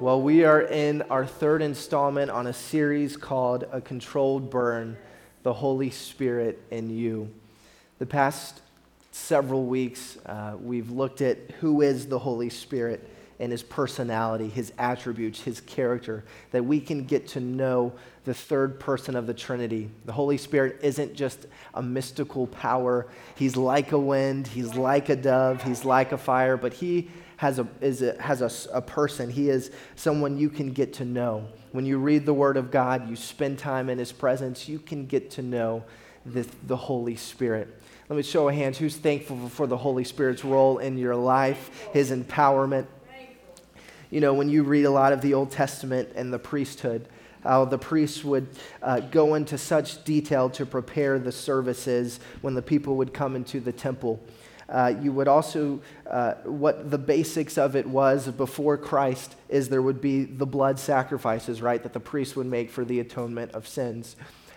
Well, we are in our third installment on a series called A Controlled Burn The Holy Spirit in You. The past several weeks, uh, we've looked at who is the Holy Spirit and his personality, his attributes, his character, that we can get to know the third person of the Trinity. The Holy Spirit isn't just a mystical power. He's like a wind, he's like a dove, he's like a fire, but he has a, is a, has a, a person. He is someone you can get to know. When you read the Word of God, you spend time in his presence, you can get to know the, the Holy Spirit. Let me show a hand. Who's thankful for the Holy Spirit's role in your life, his empowerment? You know, when you read a lot of the Old Testament and the priesthood, how the priests would uh, go into such detail to prepare the services when the people would come into the temple. Uh, you would also, uh, what the basics of it was before Christ is there would be the blood sacrifices, right, that the priest would make for the atonement of sins.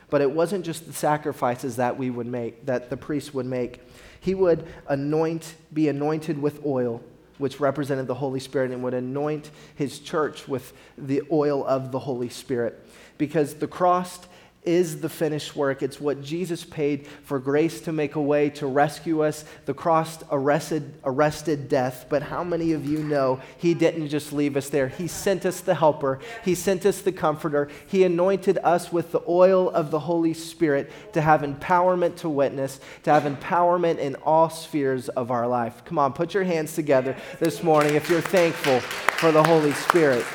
But it wasn't just the sacrifices that we would make, that the priest would make. He would anoint, be anointed with oil, which represented the Holy Spirit, and would anoint his church with the oil of the Holy Spirit. Because the cross is the finished work. It's what Jesus paid for grace to make a way to rescue us. The cross arrested, arrested death. But how many of you know He didn't just leave us there? He sent us the helper, He sent us the comforter. He anointed us with the oil of the Holy Spirit to have empowerment to witness, to have empowerment in all spheres of our life. Come on, put your hands together this morning if you're thankful for the Holy Spirit.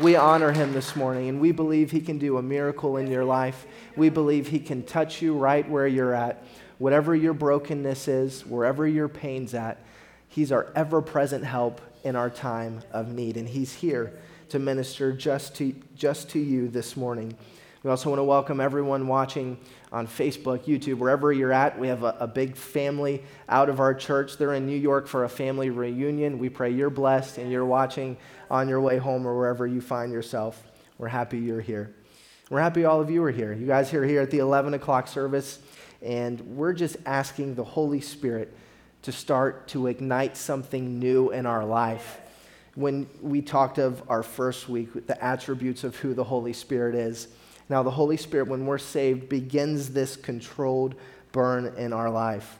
We honor him this morning, and we believe he can do a miracle in your life. We believe he can touch you right where you're at. Whatever your brokenness is, wherever your pain's at, he's our ever present help in our time of need. And he's here to minister just to, just to you this morning. We also want to welcome everyone watching on Facebook, YouTube, wherever you're at. We have a, a, big family out of our church. They're in New York for a family reunion. We pray you're blessed and you're watching on your way home or wherever you find yourself. We're happy you're here. We're happy all of you are here. You guys are here at the 11 o'clock service, and we're just asking the Holy Spirit to start to ignite something new in our life. When we talked of our first week, the attributes of who the Holy Spirit is. Now, the Holy Spirit, when we're saved, begins this controlled burn in our life.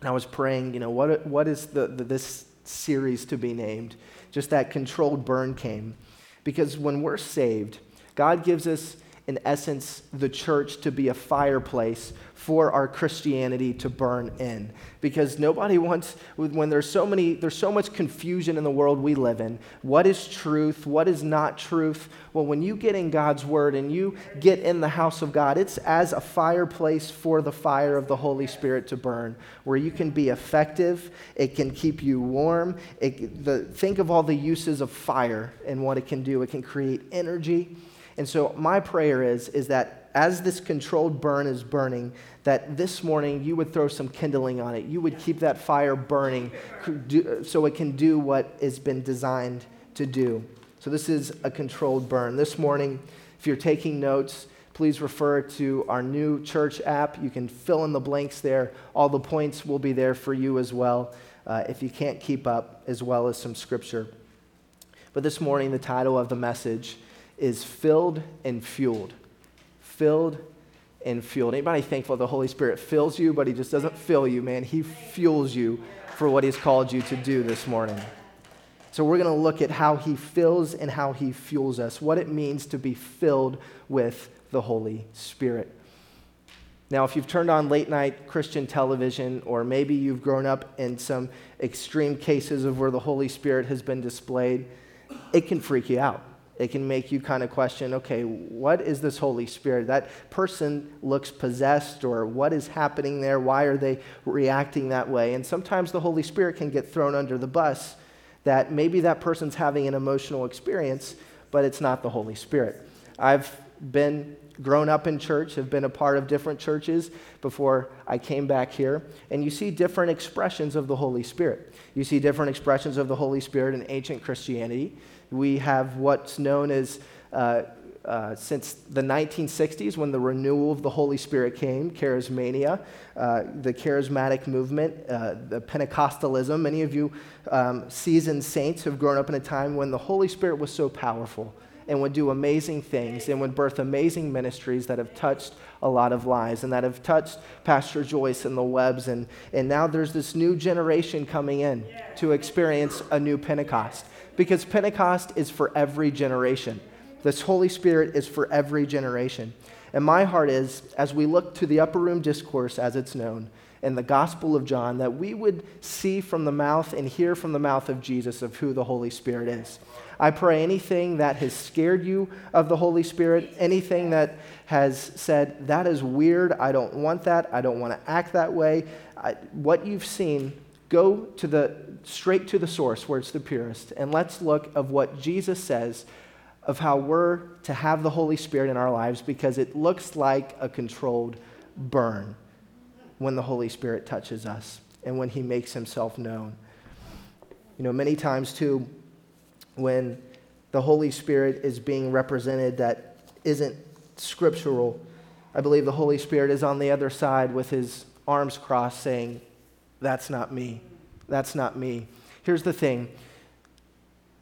And I was praying, you know, what, what is the, the, this series to be named? just that controlled burn came. Because when we're saved, God gives us, in essence, the church to be a fireplace for our Christianity to burn in. Because nobody wants, when there's so many, there's so much confusion in the world we live in. What is truth? What is not truth? Well, when you get in God's word and you get in the house of God, it's as a fireplace for the fire of the Holy Spirit to burn, where you can be effective. It can keep you warm. It, the, think of all the uses of fire and what it can do. It can create energy. And so my prayer is, is that as this controlled burn is burning, that this morning you would throw some kindling on it. You would keep that fire burning so it can do what it's been designed to do. So, this is a controlled burn. This morning, if you're taking notes, please refer to our new church app. You can fill in the blanks there. All the points will be there for you as well uh, if you can't keep up, as well as some scripture. But this morning, the title of the message is Filled and Fueled filled and fueled. Anybody thankful the Holy Spirit fills you, but He just doesn't fill you, man? He fuels you for what He's called you to do this morning. So, we're going to look at how He fills and how He fuels us, what it means to be filled with the Holy Spirit. Now, if you've turned on late night Christian television, or maybe you've grown up in some extreme cases of where the Holy Spirit has been displayed, it can freak you out it can make you kind of question okay, what is this Holy Spirit? That person looks possessed, or what is happening there? Why are they reacting that way? And sometimes the Holy Spirit can get thrown under the bus that maybe that person's having an emotional experience, but it's not the Holy Spirit. I've been grown up in church, have been a part of different churches before I came back here, and you see different expressions of the Holy Spirit. You see different expressions of the Holy Spirit in ancient Christianity we have what's known as uh, uh, since the 1960s when the renewal of the Holy Spirit came, charismania, uh, the charismatic movement, uh, the Pentecostalism. Many of you um, seasoned saints have grown up in a time when the Holy Spirit was so powerful and would do amazing things and would birth amazing ministries that have touched a lot of lives and that have touched Pastor Joyce and the Webbs. And, and now there's this new generation coming in to experience a new Pentecost because Pentecost is for every generation. This Holy Spirit is for every generation. And my heart is, as we look to the upper room discourse as it's known, in the Gospel of John, that we would see from the mouth and hear from the mouth of Jesus of who the Holy Spirit is. I pray anything that has scared you of the Holy Spirit, anything that has said, that is weird, I don't want that, I don't want to act that way, I, what you've seen, go to the straight to the source where it's the purest, and let's look of what Jesus says of how we're to have the Holy Spirit in our lives because it looks like a controlled burn when the Holy Spirit touches us and when he makes himself known. You know, many times too, when the Holy Spirit is being represented that isn't scriptural. I believe the Holy Spirit is on the other side with his arms crossed saying, That's not me. That's not me. Here's the thing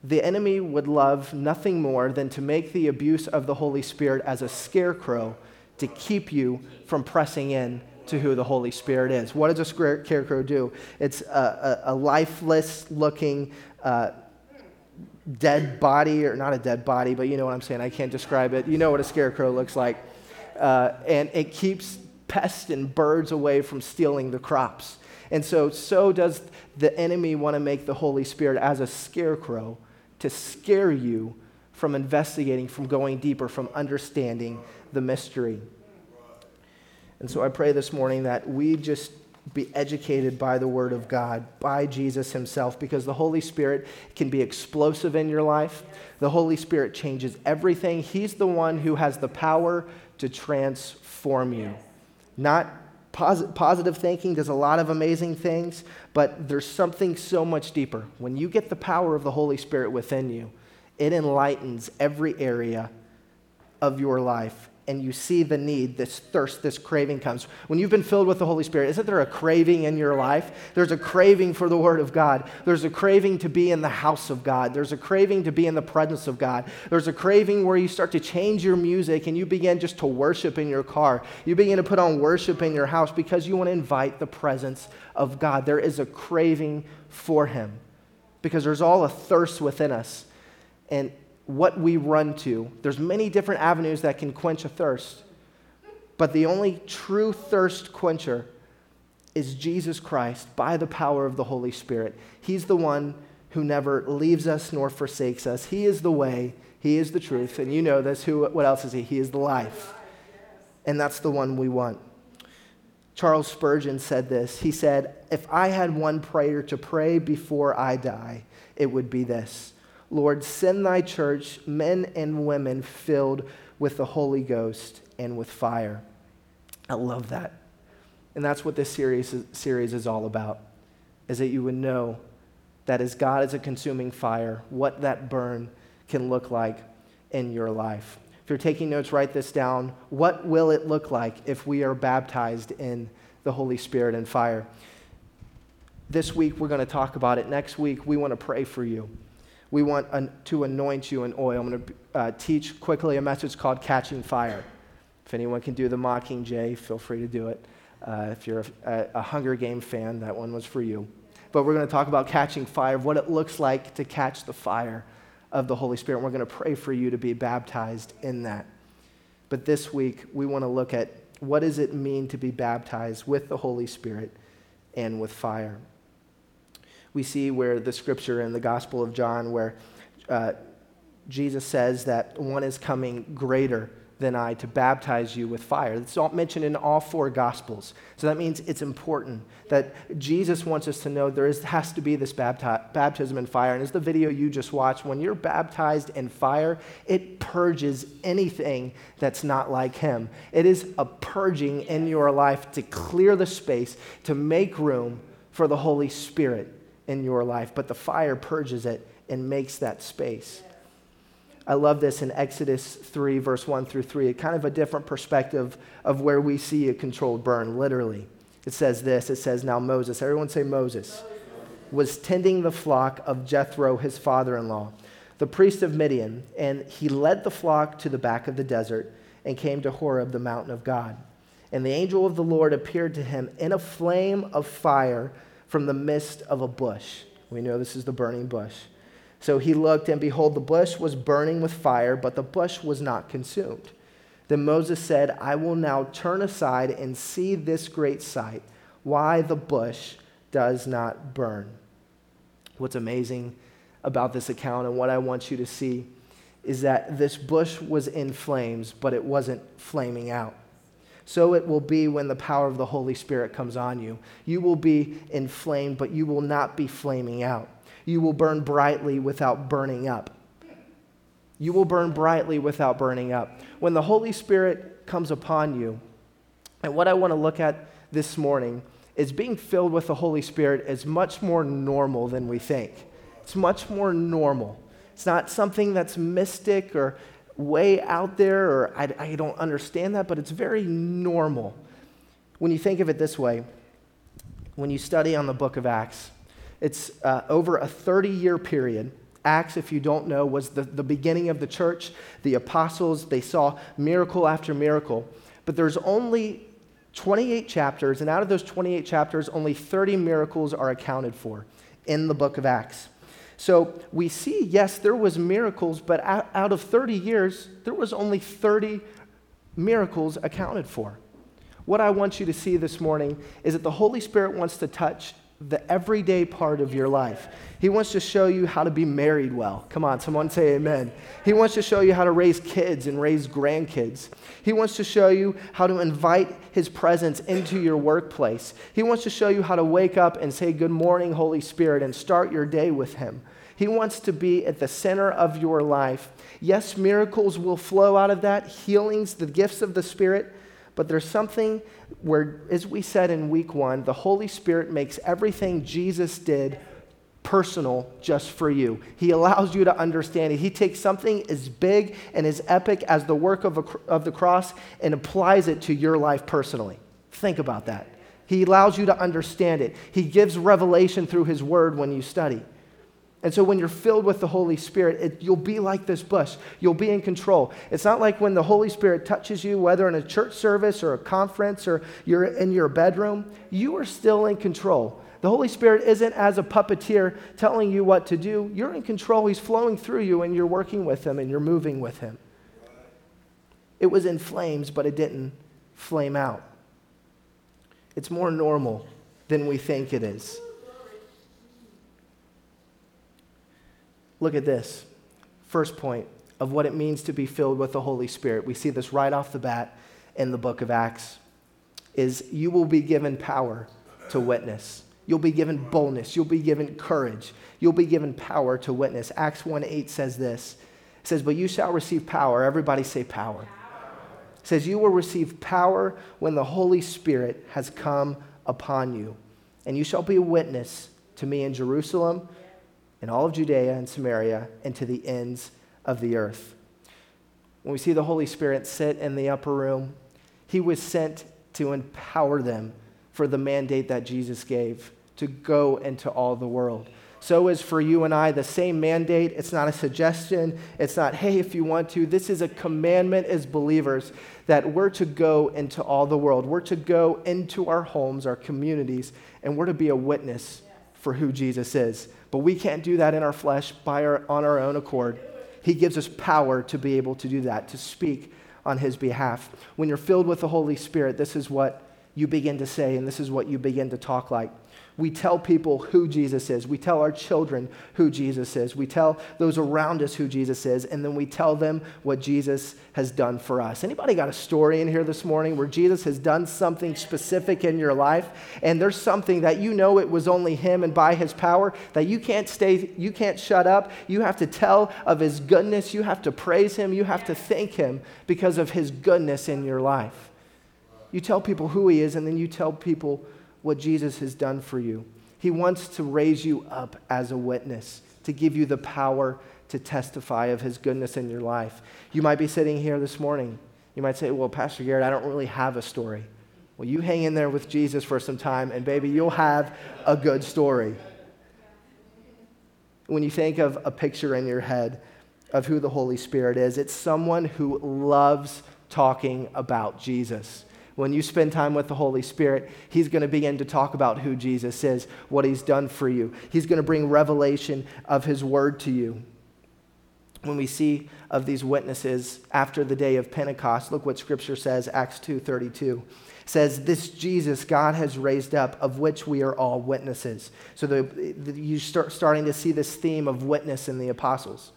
the enemy would love nothing more than to make the abuse of the Holy Spirit as a scarecrow to keep you from pressing in to who the Holy Spirit is. What does a scarecrow do? It's a, a, a lifeless looking, uh, dead body, or not a dead body, but you know what I'm saying. I can't describe it. You know what a scarecrow looks like. Uh, and it keeps pests and birds away from stealing the crops. And so, so does the enemy want to make the Holy Spirit as a scarecrow to scare you from investigating, from going deeper, from understanding the mystery. And so I pray this morning that we just be educated by the Word of God, by Jesus Himself, because the Holy Spirit can be explosive in your life. The Holy Spirit changes everything. He's the one who has the power to transform you. Not posit- positive thinking does a lot of amazing things, but there's something so much deeper. When you get the power of the Holy Spirit within you, it enlightens every area of your life and you see the need, this thirst, this craving comes. When you've been filled with the Holy Spirit, isn't there a craving in your life? There's a craving for the Word of God. There's a craving to be in the house of God. There's a craving to be in the presence of God. There's a craving where you start to change your music and you begin just to worship in your car. You begin to put on worship in your house because you want to invite the presence of God. There is a craving for Him because there's all a thirst within us. And what we run to. There's many different avenues that can quench a thirst. But the only true thirst quencher is Jesus Christ by the power of the Holy Spirit. He's the one who never leaves us nor forsakes us. He is the way, He is the truth. And you know this. Who, what else is He? He is the life. And that's the one we want. Charles Spurgeon said this. He said, If I had one prayer to pray before I die, it would be this Lord, send thy church men and women filled with the Holy Ghost and with fire. I love that. And that's what this series series is all about, is that you would know that as God is a consuming fire, what that burn can look like in your life. If you're taking notes, write this down. What will it look like if we are baptized in the Holy Spirit and fire? This week, we're going to talk about it. Next week, we want to pray for you we want an, to anoint you in oil. I'm going to uh, teach quickly a message called Catching Fire. If anyone can do the Mockingjay, feel free to do it. Uh, if you're a, a, Hunger Game fan, that one was for you. But we're going to talk about catching fire, what it looks like to catch the fire of the Holy Spirit. We're going to pray for you to be baptized in that. But this week, we want to look at what does it mean to be baptized with the Holy Spirit and with fire we see where the scripture in the Gospel of John, where uh, Jesus says that one is coming greater than I to baptize you with fire. It's all mentioned in all four Gospels. So that means it's important that Jesus wants us to know there is, has to be this bapti- baptism in fire. And as the video you just watched, when you're baptized in fire, it purges anything that's not like Him. It is a purging in your life to clear the space, to make room for the Holy Spirit in your life, but the fire purges it and makes that space. I love this in Exodus 3, verse 1 through 3. A kind of a different perspective of where we see a controlled burn, literally. It says this it says, Now Moses, everyone say Moses, was tending the flock of Jethro, his father in law, the priest of Midian, and he led the flock to the back of the desert and came to Horeb, the mountain of God. And the angel of the Lord appeared to him in a flame of fire from the midst of a bush. We know this is the burning bush. So he looked, and behold, the bush was burning with fire, but the bush was not consumed. Then Moses said, I will now turn aside and see this great sight, why the bush does not burn. What's amazing about this account and what I want you to see is that this bush was in flames, but it wasn't flaming out. So it will be when the power of the Holy Spirit comes on you. You will be inflamed, but you will not be flaming out. You will burn brightly without burning up. You will burn brightly without burning up. When the Holy Spirit comes upon you, and what I want to look at this morning is being filled with the Holy Spirit is much more normal than we think. It's much more normal. It's not something that's mystic or way out there, or I, I don't understand that, but it's very normal. When you think of it this way, when you study on the book of Acts, it's uh, over a 30 year period. Acts, if you don't know, was the, the beginning of the church. The apostles, they saw miracle after miracle. But there's only 28 chapters, and out of those 28 chapters, only 30 miracles are accounted for in the book of Acts. So we see, yes, there was miracles, but out of 30 years, there was only 30 miracles accounted for. What I want you to see this morning is that the Holy Spirit wants to touch the everyday part of your life. He wants to show you how to be married well. Come on, someone say amen. He wants to show you how to raise kids and raise grandkids. He wants to show you how to invite his presence into your workplace. He wants to show you how to wake up and say, Good morning, Holy Spirit, and start your day with him. He wants to be at the center of your life. Yes, miracles will flow out of that, healings, the gifts of the Spirit, but there's something where, as we said in week one, the Holy Spirit makes everything Jesus did personal just for you. He allows you to understand it. He takes something as big and as epic as the work of, a, of the cross and applies it to your life personally. Think about that. He allows you to understand it. He gives revelation through His Word when you study. And so when you're filled with the Holy Spirit, it, you'll be like this bush. You'll be in control. It's not like when the Holy Spirit touches you, whether in a church service or a conference or you're in your bedroom, you are still in control. The Holy Spirit isn't as a puppeteer telling you what to do. You're in control. He's flowing through you and you're working with Him and you're moving with Him. It was in flames, but it didn't flame out. It's more normal than we think it is. Look at this. First point of what it means to be filled with the Holy Spirit. We see this right off the bat in the book of Acts is you will be given power to witness. You'll be given boldness, you'll be given courage, you'll be given power to witness. Acts 1 8 says this. It says, But you shall receive power. Everybody say power. It says, You will receive power when the Holy Spirit has come upon you. And you shall be a witness to me in Jerusalem in all of Judea and Samaria and to the ends of the earth. When we see the Holy Spirit sit in the upper room, he was sent to empower them for the mandate that Jesus gave to go into all the world. So is for you and I the same mandate. It's not a suggestion. It's not, hey, if you want to. This is a commandment as believers that we're to go into all the world. We're to go into our homes, our communities, and we're to be a witness for who Jesus is. But we can't do that in our flesh by our, on our own accord. He gives us power to be able to do that, to speak on His behalf. When you're filled with the Holy Spirit, this is what you begin to say, and this is what you begin to talk like. We tell people who Jesus is. We tell our children who Jesus is. We tell those around us who Jesus is, and then we tell them what Jesus has done for us. Anybody got a story in here this morning where Jesus has done something specific in your life, and there's something that you know it was only him and by his power that you can't stay, you can't shut up. You have to tell of his goodness. You have to praise him. You have to thank him because of his goodness in your life. You tell people who he is, and then you tell people what Jesus has done for you. He wants to raise you up as a witness, to give you the power to testify of His goodness in your life. You might be sitting here this morning. You might say, Well, Pastor Garrett, I don't really have a story. Well, you hang in there with Jesus for some time, and baby, you'll have a good story. When you think of a picture in your head of who the Holy Spirit is, it's someone who loves talking about Jesus. When you spend time with the Holy Spirit, He's going to begin to talk about who Jesus is, what He's done for you. He's going to bring revelation of His word to you. When we see of these witnesses after the day of Pentecost, look what Scripture says, Acts 2:32 says, This Jesus God has raised up, of which we are all witnesses. So the, the, you start starting to see this theme of witness in the apostles.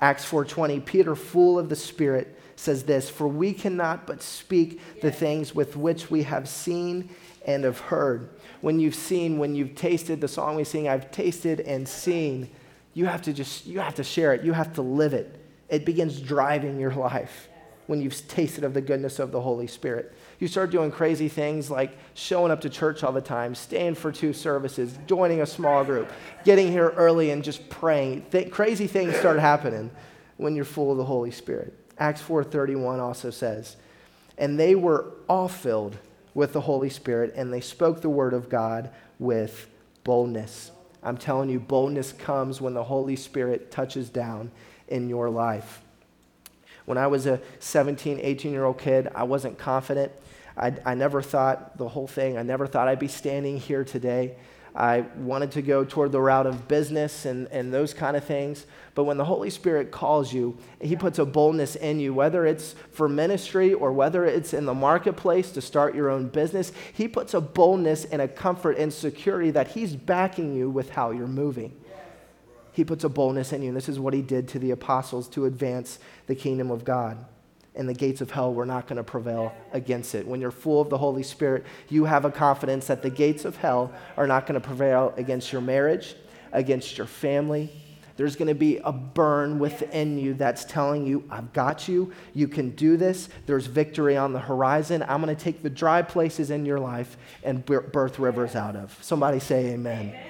Acts 4:20, Peter, full of the Spirit, says this, For we cannot but speak the things with which we have seen and have heard. When you've seen, when you've tasted the song we sing, I've tasted and seen, you have to just, you have to share it. You have to live it. It begins driving your life when you've tasted of the goodness of the Holy Spirit. You start doing crazy things like showing up to church all the time, staying for two services, joining a small group, getting here early and just praying. Th- crazy things start happening when you're full of the Holy Spirit. Acts 4:31 also says, "And they were all filled with the Holy Spirit, and they spoke the word of God with boldness." I'm telling you, boldness comes when the Holy Spirit touches down in your life. When I was a 17, 18 year old kid, I wasn't confident. I, I never thought the whole thing, I never thought I'd be standing here today. I wanted to go toward the route of business and, and those kind of things. But when the Holy Spirit calls you, He puts a boldness in you, whether it's for ministry or whether it's in the marketplace to start your own business, He puts a boldness and a comfort and security that He's backing you with how you're moving. He puts a boldness in you, and this is what He did to the apostles to advance the kingdom of God and the gates of hell were not going to prevail against it. When you're full of the Holy Spirit, you have a confidence that the gates of hell are not going to prevail against your marriage, against your family. There's going to be a burn within you that's telling you, I've got you. You can do this. There's victory on the horizon. I'm going to take the dry places in your life and birth rivers out of. Somebody say amen. amen.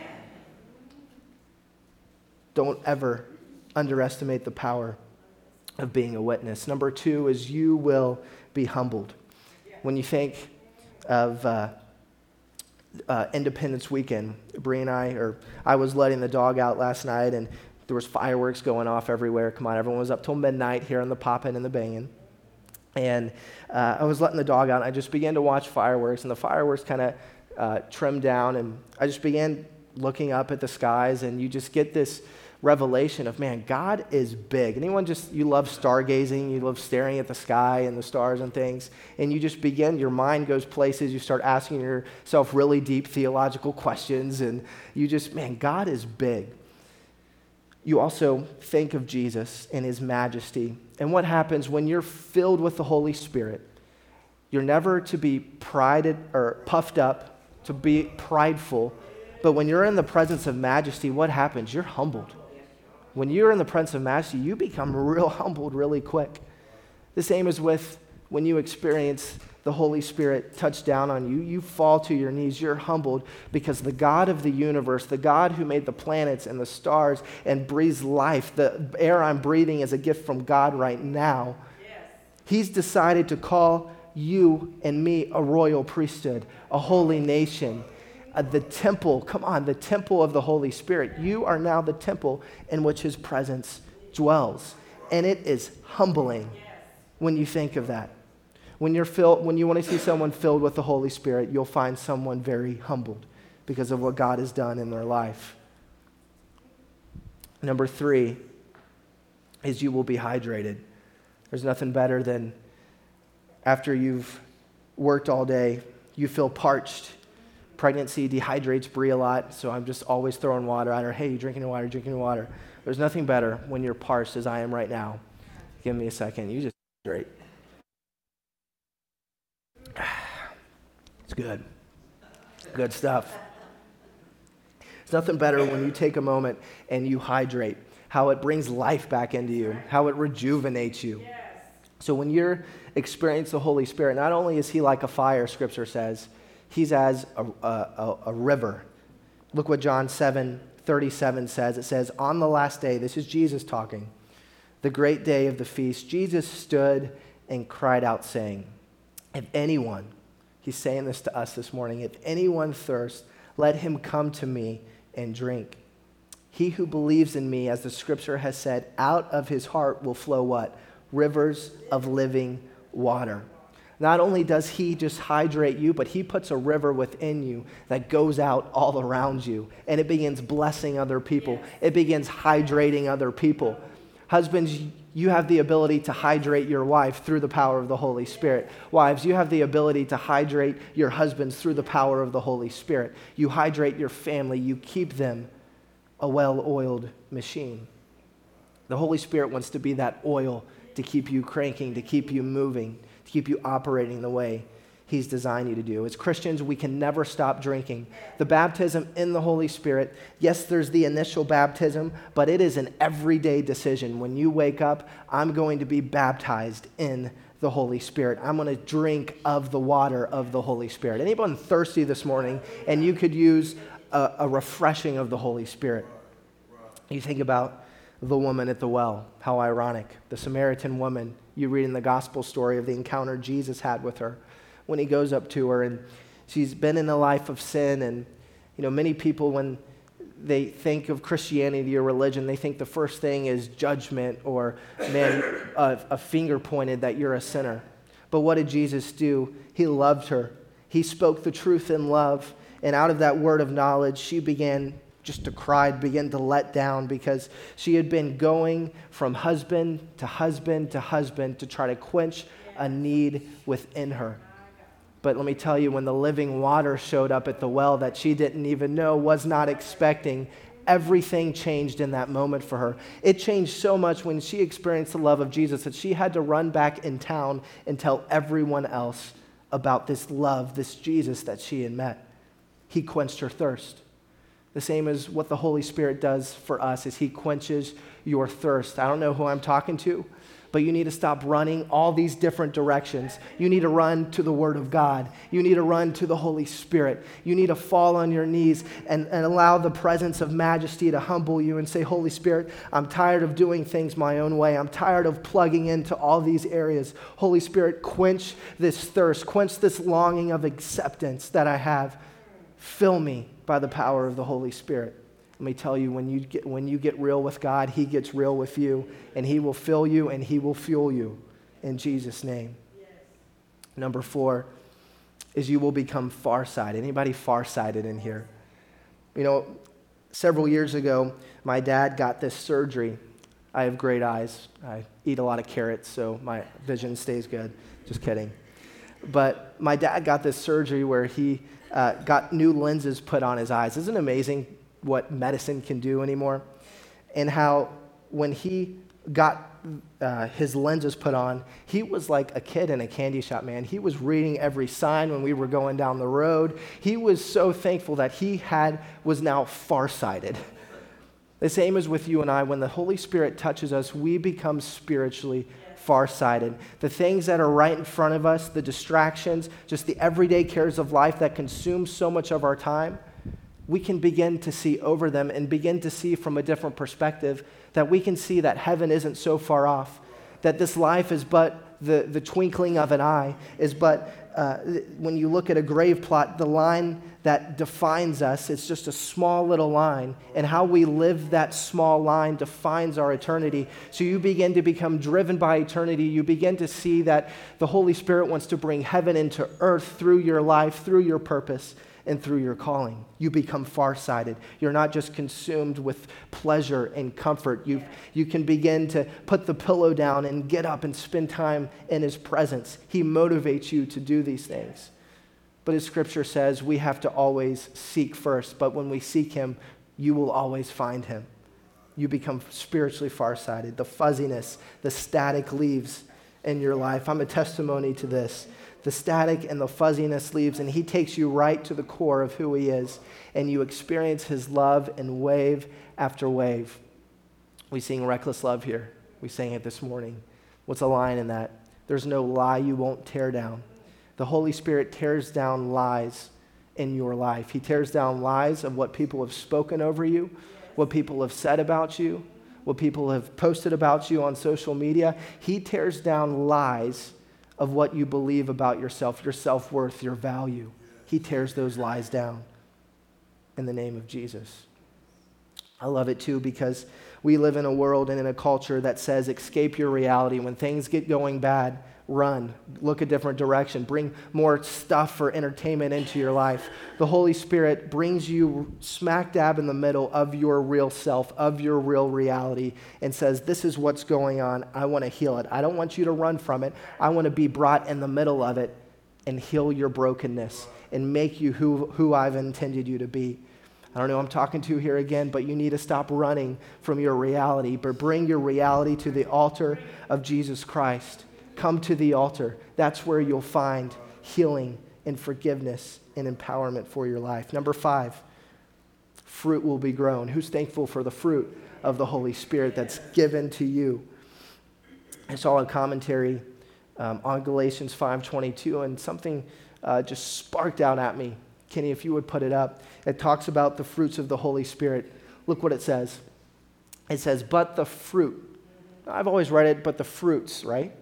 Don't ever underestimate the power of being a witness. Number two is you will be humbled. When you think of uh, uh, Independence Weekend, Bree and I, or I was letting the dog out last night, and there was fireworks going off everywhere. Come on, everyone was up till midnight here on the popping and the banging. And uh, I was letting the dog out, and I just began to watch fireworks, and the fireworks kind of uh, trimmed down, and I just began looking up at the skies, and you just get this revelation of man, God is big. Anyone just, you love stargazing, you love staring at the sky and the stars and things, and you just begin, your mind goes places, you start asking yourself really deep theological questions, and you just, man, God is big. You also think of Jesus and his majesty. And what happens when you're filled with the Holy Spirit? You're never to be prided or puffed up, to be prideful. But when you're in the presence of majesty, what happens? You're humbled. When you're in the presence of majesty, you become real humbled really quick. The same is with when you experience the Holy Spirit touch down on you, you fall to your knees. You're humbled because the God of the universe, the God who made the planets and the stars and breathes life, the air I'm breathing is a gift from God right now. Yes. He's decided to call you and me a royal priesthood, a holy nation Uh, the temple, come on, the temple of the Holy Spirit. You are now the temple in which His presence dwells. And it is humbling when you think of that. When, you're filled, when you want to see someone filled with the Holy Spirit, you'll find someone very humbled because of what God has done in their life. Number three is you will be hydrated. There's nothing better than after you've worked all day, you feel parched pregnancy dehydrates Brie a lot, so I'm just always throwing water at her. Hey, you drinking water, drinking water. There's nothing better when you're parched as I am right now. Give me a second. You just hydrate. It's good. Good stuff. It's nothing better when you take a moment and you hydrate, how it brings life back into you, how it rejuvenates you. So when you're experiencing the Holy Spirit, not only is He like a fire, Scripture says, He's as a, a, a river. Look what John 7 37 says. It says, On the last day, this is Jesus talking, the great day of the feast, Jesus stood and cried out, saying, If anyone, he's saying this to us this morning, if anyone thirsts, let him come to me and drink. He who believes in me, as the scripture has said, out of his heart will flow what? Rivers of living water. Not only does he just hydrate you, but he puts a river within you that goes out all around you and it begins blessing other people. It begins hydrating other people. Husbands, you have the ability to hydrate your wife through the power of the Holy Spirit. Wives, you have the ability to hydrate your husbands through the power of the Holy Spirit. You hydrate your family, you keep them a well oiled machine. The Holy Spirit wants to be that oil to keep you cranking, to keep you moving to keep you operating the way He's designed you to do. As Christians, we can never stop drinking. The baptism in the Holy Spirit, yes, there's the initial baptism, but it is an everyday decision. When you wake up, I'm going to be baptized in the Holy Spirit. I'm going to drink of the water of the Holy Spirit. Anyone thirsty this morning and you could use a, a refreshing of the Holy Spirit? You think about the woman at the well. How ironic. The Samaritan woman you read in the gospel story of the encounter Jesus had with her when he goes up to her and she's been in a life of sin and you know many people when they think of Christianity or religion, they think the first thing is judgment or man, a, a finger pointed that you're a sinner. But what did Jesus do? He loved her. He spoke the truth in love. And out of that word of knowledge, she began just to cry, begin to let down because she had been going from husband to husband to husband to try to quench a need within her. But let me tell you, when the living water showed up at the well that she didn't even know, was not expecting, everything changed in that moment for her. It changed so much when she experienced the love of Jesus that she had to run back in town and tell everyone else about this love, this Jesus that she had met. He quenched her thirst the same as what the Holy Spirit does for us is he quenches your thirst. I don't know who I'm talking to, but you need to stop running all these different directions. You need to run to the Word of God. You need to run to the Holy Spirit. You need to fall on your knees and, and allow the presence of majesty to humble you and say, Holy Spirit, I'm tired of doing things my own way. I'm tired of plugging into all these areas. Holy Spirit, quench this thirst, quench this longing of acceptance that I have. Fill me by the power of the Holy Spirit. Let me tell you, when you get, when you get real with God, He gets real with you, and He will fill you and He will fuel you in Jesus' name. Yes. Number four is you will become farsighted. Anybody farsighted in here? You know, several years ago, my dad got this surgery. I have great eyes. I eat a lot of carrots, so my vision stays good. Just kidding. But my dad got this surgery where he uh, got new lenses put on his eyes. Isn't amazing what medicine can do anymore? And how when he got uh, his lenses put on, he was like a kid in a candy shop, man. He was reading every sign when we were going down the road. He was so thankful that he had was now farsighted. The same as with you and I. When the Holy Spirit touches us, we become spiritually farsighted. The things that are right in front of us, the distractions, just the everyday cares of life that consume so much of our time, we can begin to see over them and begin to see from a different perspective that we can see that heaven isn't so far off, that this life is but the, the twinkling of an eye, is but uh, when you look at a grave plot, the line that defines us, it's just a small little line, and how we live that small line defines our eternity. So you begin to become driven by eternity. You begin to see that the Holy Spirit wants to bring heaven into earth through your life, through your purpose and through your calling. You become farsighted. You're not just consumed with pleasure and comfort. You, you can begin to put the pillow down and get up and spend time in His presence. He motivates you to do these things. But as Scripture says, we have to always seek first. But when we seek Him, you will always find Him. You become spiritually farsighted. The fuzziness, the static leaves in your life. I'm a testimony to this the static and the fuzziness leaves, and he takes you right to the core of who he is, and you experience his love in wave after wave. We sing Reckless Love here. We sang it this morning. What's a line in that? There's no lie you won't tear down. The Holy Spirit tears down lies in your life. He tears down lies of what people have spoken over you, what people have said about you, what people have posted about you on social media. He tears down lies of what you believe about yourself, your self worth, your value. He tears those lies down in the name of Jesus. I love it too because we live in a world and in a culture that says escape your reality. When things get going bad, run, look a different direction, bring more stuff for entertainment into your life. The Holy Spirit brings you smack dab in the middle of your real self, of your real reality, and says, This is what's going on. I want to heal it. I don't want you to run from it. I want to be brought in the middle of it and heal your brokenness and make you who, who I've intended you to be. I don't know I'm talking to here again, but you need to stop running from your reality, but bring your reality to the altar of Jesus Christ. Come to the altar. That's where you'll find healing and forgiveness and empowerment for your life. Number five, fruit will be grown. Who's thankful for the fruit of the Holy Spirit that's given to you? I saw a commentary um, on Galatians 5:22, and something uh, just sparked out at me Kenny, if you would put it up, it talks about the fruits of the Holy Spirit. Look what it says. It says, but the fruit. I've always read it, but the fruits, right?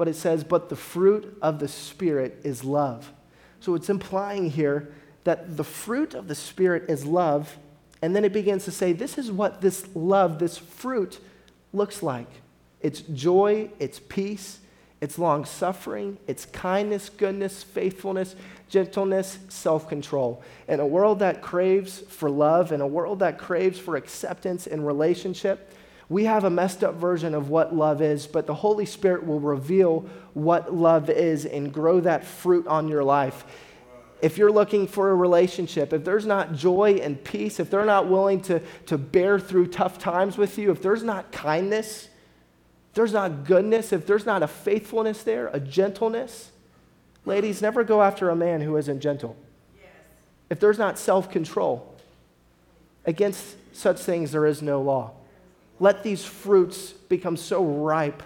But it says, but the fruit of the Spirit is love. So it's implying here that the fruit of the Spirit is love. And then it begins to say, this is what this love, this fruit, looks like it's joy, it's peace, it's long suffering, it's kindness, goodness, faithfulness, gentleness, self control. In a world that craves for love, in a world that craves for acceptance and relationship, we have a messed up version of what love is, but the Holy Spirit will reveal what love is and grow that fruit on your life. If you're looking for a relationship, if there's not joy and peace, if they're not willing to, to bear through tough times with you, if there's not kindness, if there's not goodness, if there's not a faithfulness there, a gentleness, ladies, never go after a man who isn't gentle. Yes. If there's not self control, against such things there is no law. Let these fruits become so ripe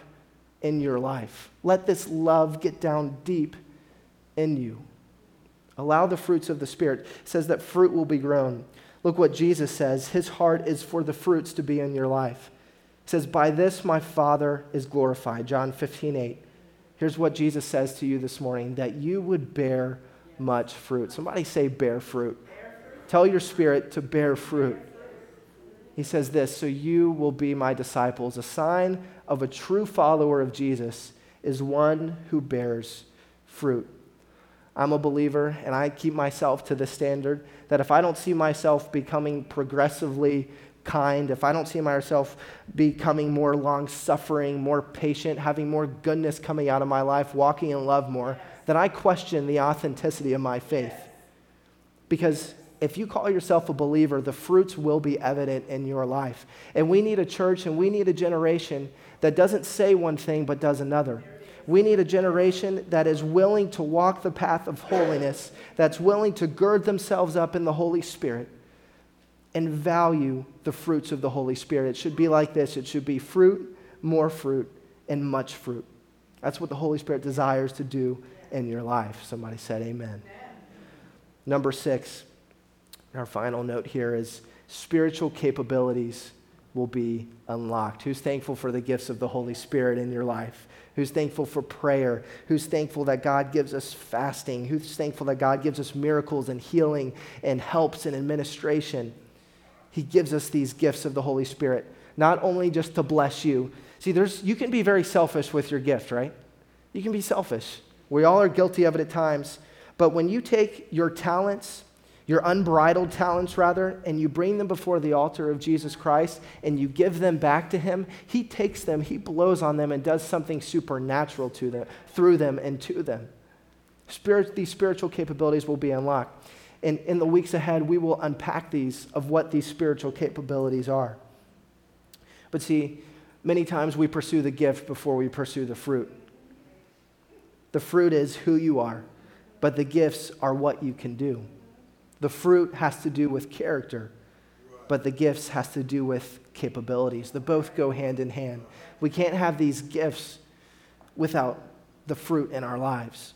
in your life. Let this love get down deep in you. Allow the fruits of the Spirit. It says that fruit will be grown. Look what Jesus says. His heart is for the fruits to be in your life. Says, By this my Father is glorified. John 15, 8. Here's what Jesus says to you this morning that you would bear much fruit. Somebody say, bear fruit. Tell your spirit to bear fruit. He says this So you will be my disciples. A sign of a true follower of Jesus is one who bears fruit. I'm a believer, and I keep myself to the standard that if I don't see myself becoming progressively kind, if I don't see myself becoming more long suffering, more patient, having more goodness coming out of my life, walking in love more, then I question the authenticity of my faith. Because if you call yourself a believer, the fruits will be evident in your life. And we need a church and we need a generation that doesn't say one thing but does another. We need a generation that is willing to walk the path of holiness, that's willing to gird themselves up in the Holy Spirit and value the fruits of the Holy Spirit. It should be like this it should be fruit, more fruit, and much fruit. That's what the Holy Spirit desires to do in your life. Somebody said, Amen. Number six, our final note here is spiritual capabilities will be unlocked. Who's thankful for the gifts of the Holy Spirit in your life? Who's thankful for prayer? Who's thankful that God gives us fasting? Who's thankful that God gives us miracles and healing and helps and administration? He gives us these gifts of the Holy Spirit, not only just to bless you. See, there's, you can be very selfish with your gift, right? You can be selfish. We all are guilty of it at times. But when you take your talents, your unbridled talents rather, and you bring them before the altar of Jesus Christ and you give them back to Him, He takes them, He blows on them, and does something supernatural to them, through them, and to them. Spirit, these spiritual capabilities will be unlocked in, in the weeks ahead, we will unpack these of what these spiritual capabilities are. But see, many times we pursue the gift before we pursue the fruit. The fruit is who you are, but the gifts are what you can do. The fruit has to do with character, but the gifts has to do with capabilities. They both go hand in hand. We can't have these gifts without the fruit in our lives.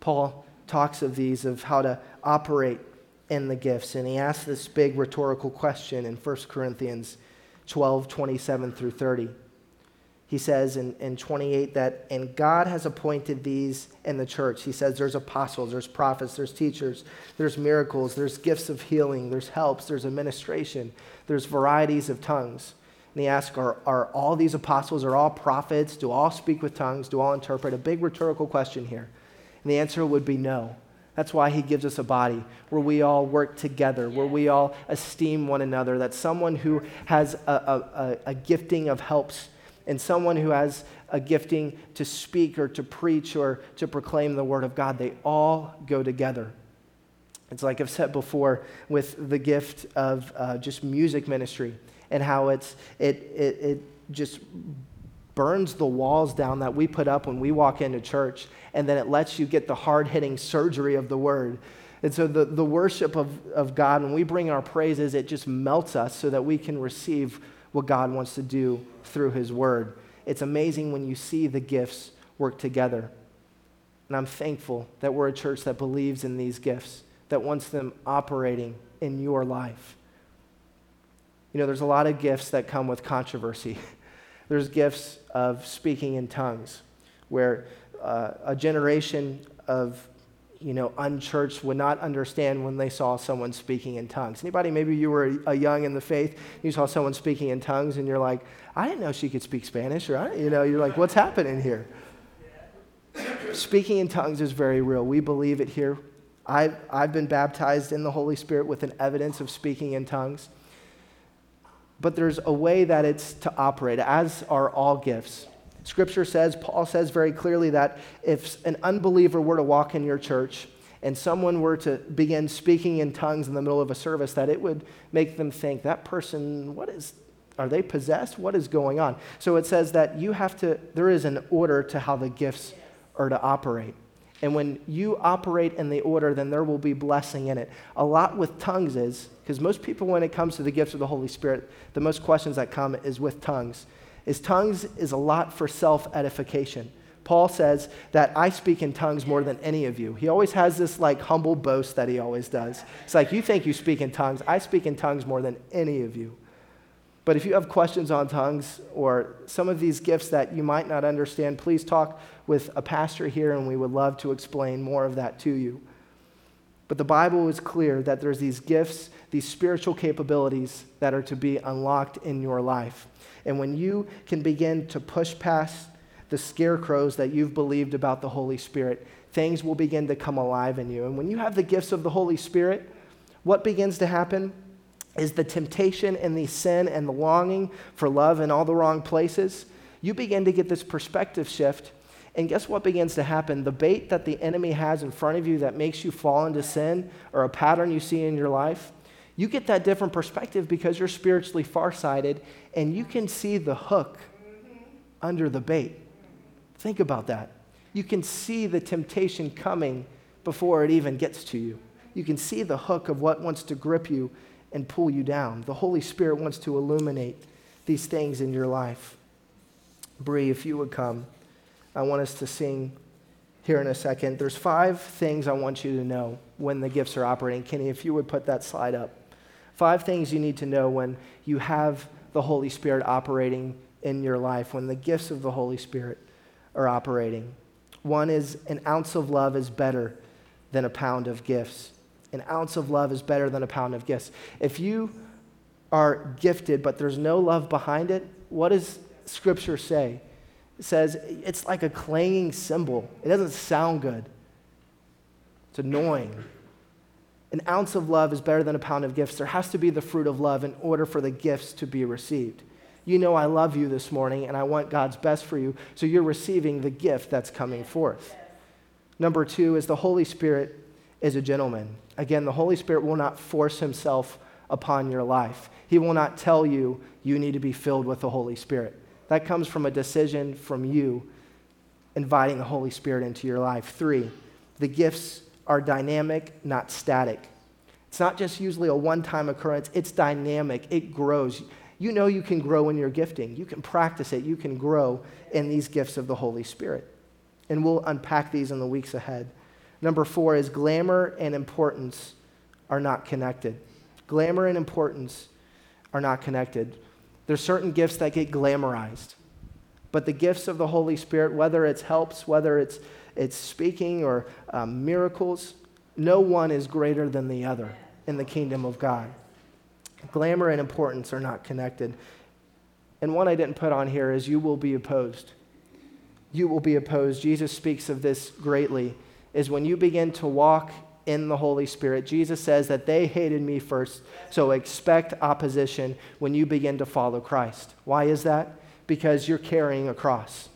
Paul talks of these, of how to operate in the gifts. And he asks this big rhetorical question in 1 Corinthians 12 27 through 30. He says in, in 28 that, and God has appointed these in the church. He says there's apostles, there's prophets, there's teachers, there's miracles, there's gifts of healing, there's helps, there's administration, there's varieties of tongues. And he asks, are, are all these apostles, are all prophets? Do all speak with tongues? Do all interpret? A big rhetorical question here. And the answer would be no. That's why he gives us a body where we all work together, where we all esteem one another, that someone who has a, a, a gifting of helps and someone who has a gifting to speak or to preach or to proclaim the word of God, they all go together. It's like I've said before with the gift of uh, just music ministry and how it's, it, it, it just burns the walls down that we put up when we walk into church, and then it lets you get the hard hitting surgery of the word. And so the, the worship of, of God, when we bring our praises, it just melts us so that we can receive what God wants to do through his word. It's amazing when you see the gifts work together. And I'm thankful that we're a church that believes in these gifts, that wants them operating in your life. You know, there's a lot of gifts that come with controversy. There's gifts of speaking in tongues, where uh, a generation of you know, unchurched would not understand when they saw someone speaking in tongues. Anybody, maybe you were a young in the faith, you saw someone speaking in tongues, and you're like, I didn't know she could speak Spanish, or I you know, you're like, what's happening here? Speaking in tongues is very real. We believe it here. I've, I've been baptized in the Holy Spirit with an evidence of speaking in tongues. But there's a way that it's to operate, as are all gifts. Scripture says, Paul says very clearly that if an unbeliever were to walk in your church and someone were to begin speaking in tongues in the middle of a service, that it would make them think, that person, what is, are they possessed? What is going on? So it says that you have to, there is an order to how the gifts are to operate. And when you operate in the order, then there will be blessing in it. A lot with tongues is, because most people, when it comes to the gifts of the Holy Spirit, the most questions that come is with tongues is tongues is a lot for self edification. Paul says that I speak in tongues more than any of you. He always has this like humble boast that he always does. It's like, you think you speak in tongues. I speak in tongues more than any of you. But if you have questions on tongues or some of these gifts that you might not understand, please talk with a pastor here and we would love to explain more of that to you. But the Bible is clear that there's these gifts, these spiritual capabilities that are to be unlocked in your life. And when you can begin to push past the scarecrows that you've believed about the Holy Spirit, things will begin to come alive in you. And when you have the gifts of the Holy Spirit, what begins to happen is the temptation and the sin and the longing for love in all the wrong places. You begin to get this perspective shift. And guess what begins to happen? The bait that the enemy has in front of you that makes you fall into sin or a pattern you see in your life, you get that different perspective because you're spiritually farsighted and you can see the hook under the bait. Think about that. You can see the temptation coming before it even gets to you. You can see the hook of what wants to grip you and pull you down. The Holy Spirit wants to illuminate these things in your life. Bree, if you would come, I want us to sing here in a second. There's five things I want you to know when the gifts are operating. Kenny, if you would put that slide up. Five things you need to know when you have the Holy Spirit operating in your life, when the gifts of the Holy Spirit are operating. One is an ounce of love is better than a pound of gifts. An ounce of love is better than a pound of gifts. If you are gifted, but there's no love behind it, what does Scripture say? It says it's like a clanging cymbal. It doesn't sound good, it's annoying. An ounce of love is better than a pound of gifts. There has to be the fruit of love in order for the gifts to be received. You know, I love you this morning and I want God's best for you, so you're receiving the gift that's coming forth. Number two is the Holy Spirit is a gentleman. Again, the Holy Spirit will not force himself upon your life, He will not tell you you need to be filled with the Holy Spirit. That comes from a decision from you inviting the Holy Spirit into your life. Three, the gifts are dynamic, not static. It's not just usually a one time occurrence, it's dynamic, it grows. You know you can grow in your gifting, you can practice it, you can grow in these gifts of the Holy Spirit. And we'll unpack these in the weeks ahead. Number four is glamour and importance are not connected. Glamour and importance are not connected. There's certain gifts that get glamorized. But the gifts of the Holy Spirit, whether it's helps, whether it's, it's speaking or um, miracles, no one is greater than the other in the kingdom of God. Glamour and importance are not connected. And one I didn't put on here is you will be opposed. You will be opposed. Jesus speaks of this greatly, is when you begin to walk in the Holy Spirit. Jesus says that they hated me first, so expect opposition when you begin to follow Christ. Why is that? Because you're carrying a cross.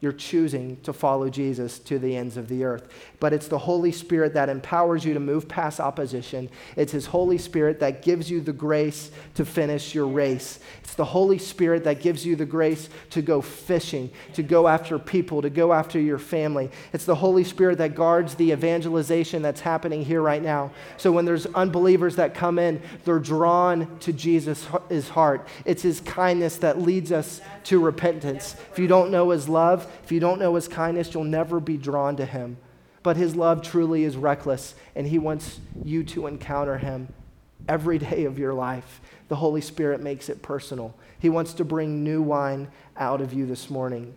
You're choosing to follow Jesus to the ends of the earth. But it's the Holy Spirit that empowers you to move past opposition. It's His Holy Spirit that gives you the grace to finish your race. It's the Holy Spirit that gives you the grace to go fishing, to go after people, to go after your family. It's the Holy Spirit that guards the evangelization that's happening here right now. So when there's unbelievers that come in, they're drawn to Jesus' heart. It's His kindness that leads us to repentance. If you don't know His love, if you don't know his kindness, you'll never be drawn to him. But his love truly is reckless, and he wants you to encounter him every day of your life. The Holy Spirit makes it personal. He wants to bring new wine out of you this morning.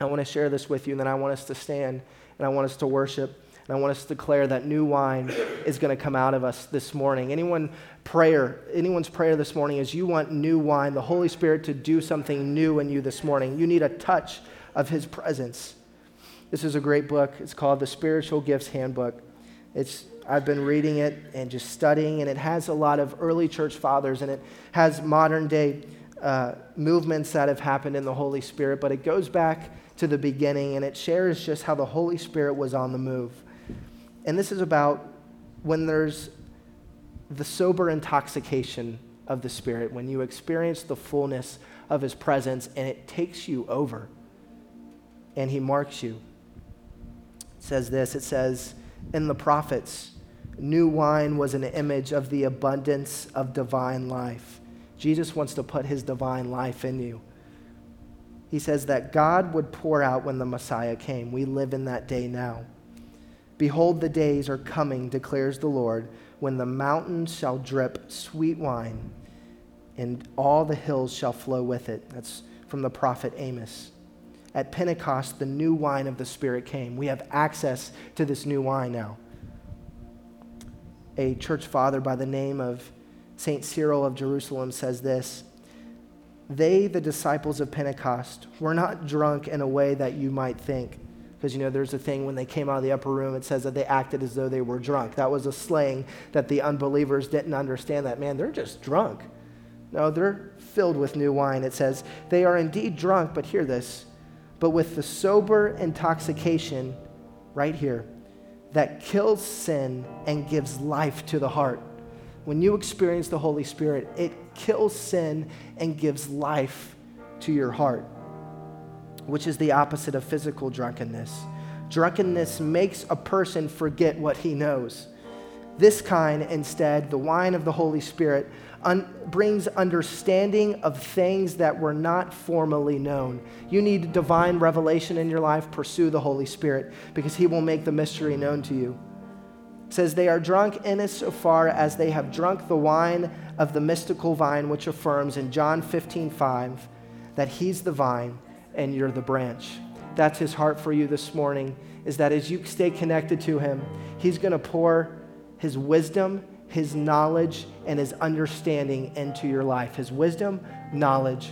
I want to share this with you, and then I want us to stand and I want us to worship. I want us to declare that new wine is going to come out of us this morning. Anyone prayer, anyone's prayer this morning is you want new wine, the Holy Spirit to do something new in you this morning. You need a touch of his presence. This is a great book. It's called The Spiritual Gifts Handbook. It's, I've been reading it and just studying, and it has a lot of early church fathers, and it has modern day uh, movements that have happened in the Holy Spirit, but it goes back to the beginning and it shares just how the Holy Spirit was on the move. And this is about when there's the sober intoxication of the Spirit, when you experience the fullness of His presence and it takes you over and he marks you. It says this it says, In the prophets, new wine was an image of the abundance of divine life. Jesus wants to put his divine life in you. He says that God would pour out when the Messiah came. We live in that day now. Behold, the days are coming, declares the Lord, when the mountains shall drip sweet wine, and all the hills shall flow with it. That's from the prophet Amos at Pentecost, the new wine of the Spirit came. We have access to this new wine now. A church father by the name of St. Cyril of Jerusalem says this They, the disciples of Pentecost, were not drunk in a way that you might think. Because, you know, there's a thing when they came out of the upper room, it says that they acted as though they were drunk. That was a slang that the unbelievers didn't understand that, man, they're just drunk. No, they're filled with new wine. It says, they are indeed drunk, but hear this but with the sober intoxication right here that kills sin and gives life to the heart. When you experience the Holy Spirit, it kills sin and gives life to your heart, which is the opposite of physical drunkenness. Drunkenness makes a person forget what he knows. This kind, instead, the wine of the Holy Spirit, un- brings understanding of things that were not formally known. You need divine revelation in your life, pursue the Holy Spirit because He will make the mystery known to you. It says, They are drunk in as far as they have drunk the wine of the mystical vine, which affirms in John 15 5 that He's the vine and you're the branch. That's His heart for you this morning, is that as you stay connected to Him, He's going to pour His wisdom his knowledge and his understanding into your life. His wisdom, knowledge,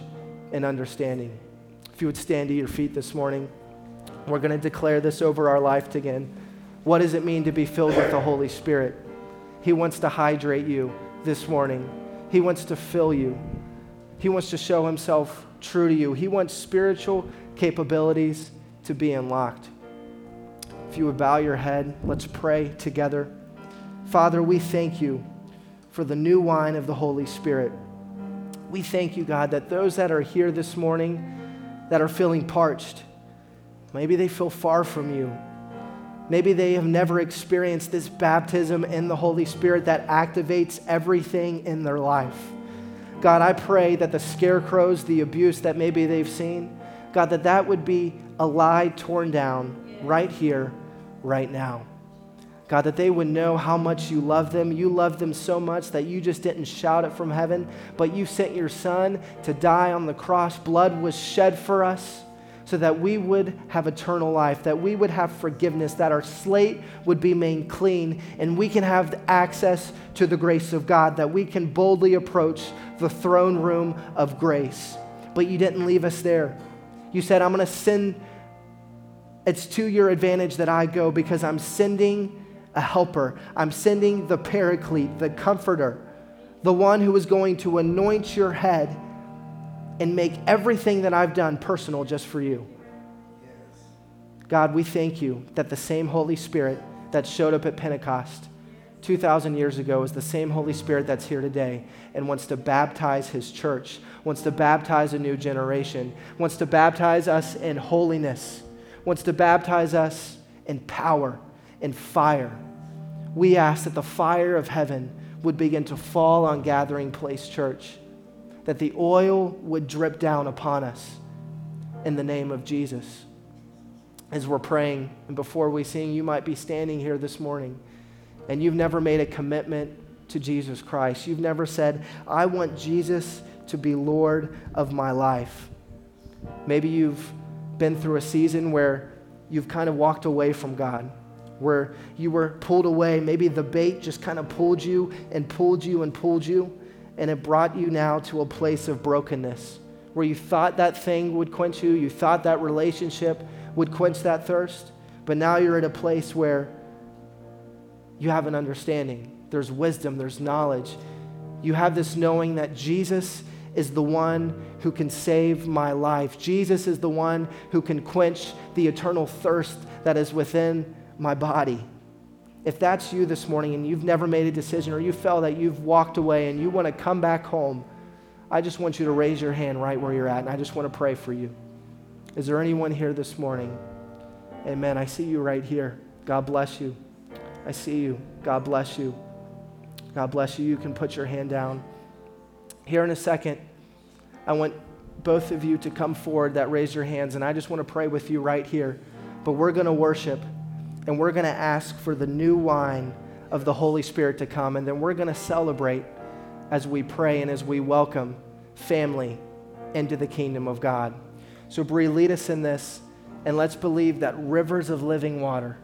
and understanding. If you would stand to your feet this morning, we're going to declare this over our life again. What does it mean to be filled with the Holy Spirit? He wants to hydrate you this morning. He wants to fill you. He wants to show himself true to you. He wants spiritual capabilities to be unlocked. If you would bow your head, let's pray together. Father, we thank you for the new wine of the Holy Spirit. We thank you, God, that those that are here this morning that are feeling parched, maybe they feel far from you. Maybe they have never experienced this baptism in the Holy Spirit that activates everything in their life. God, I pray that the scarecrows, the abuse that maybe they've seen, God, that that would be a lie torn down right here right now. God, that they would know how much you love them. You love them so much that you just didn't shout it from heaven, but you sent your son to die on the cross. Blood was shed for us so that we would have eternal life, that we would have forgiveness, that our slate would be made clean, and we can have access to the grace of God, that we can boldly approach the throne room of grace. But you didn't leave us there. You said, I'm going to send, it's to your advantage that I go because I'm sending a helper. I'm sending the paraclete, the comforter, the one who is going to anoint your head and make everything that I've done personal just for you. God, we thank you that the same Holy Spirit that showed up at Pentecost 2,000 years ago is the same Holy Spirit that's here today and wants to baptize his church, wants to baptize a new generation, wants to baptize us in holiness, wants to baptize us in power and fire. We ask that the fire of heaven would begin to fall on Gathering Place Church, that the oil would drip down upon us in the name of Jesus. As we're praying and before we sing, you might be standing here this morning and you've never made a commitment to Jesus Christ. You've never said, I want Jesus to be Lord of my life. Maybe you've been through a season where you've kind of walked away from God where you were pulled away. Maybe the bait just kind of pulled you and pulled you and pulled you, and it brought you now to a place of brokenness where you thought that thing would quench you, you thought that relationship would quench that thirst, but now you're at a place where you have an understanding. There's wisdom, there's knowledge. You have this knowing that Jesus is the one who can save my life. Jesus is the one who can quench the eternal thirst that is within my body. If that's you this morning and you've never made a decision or you felt that you've walked away and you want to come back home, I just want you to raise your hand right where you're at and I just want to pray for you. Is there anyone here this morning? Amen. I see you right here. God bless you. I see you. God bless you. God bless you. You can put your hand down. Here in a second, I want both of you to come forward that raise your hands, and I just want to pray with you right here. But we're going to worship and we're going to ask for the new wine of the Holy Spirit to come, and then we're going to celebrate as we pray and as we welcome family into the kingdom of God. So, Bree, lead us in this, and let's believe that rivers of living water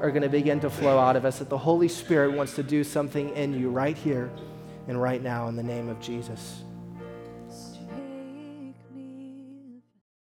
are going to begin to flow out of us, that the Holy Spirit wants to do something in you right here and right now in the name of Jesus.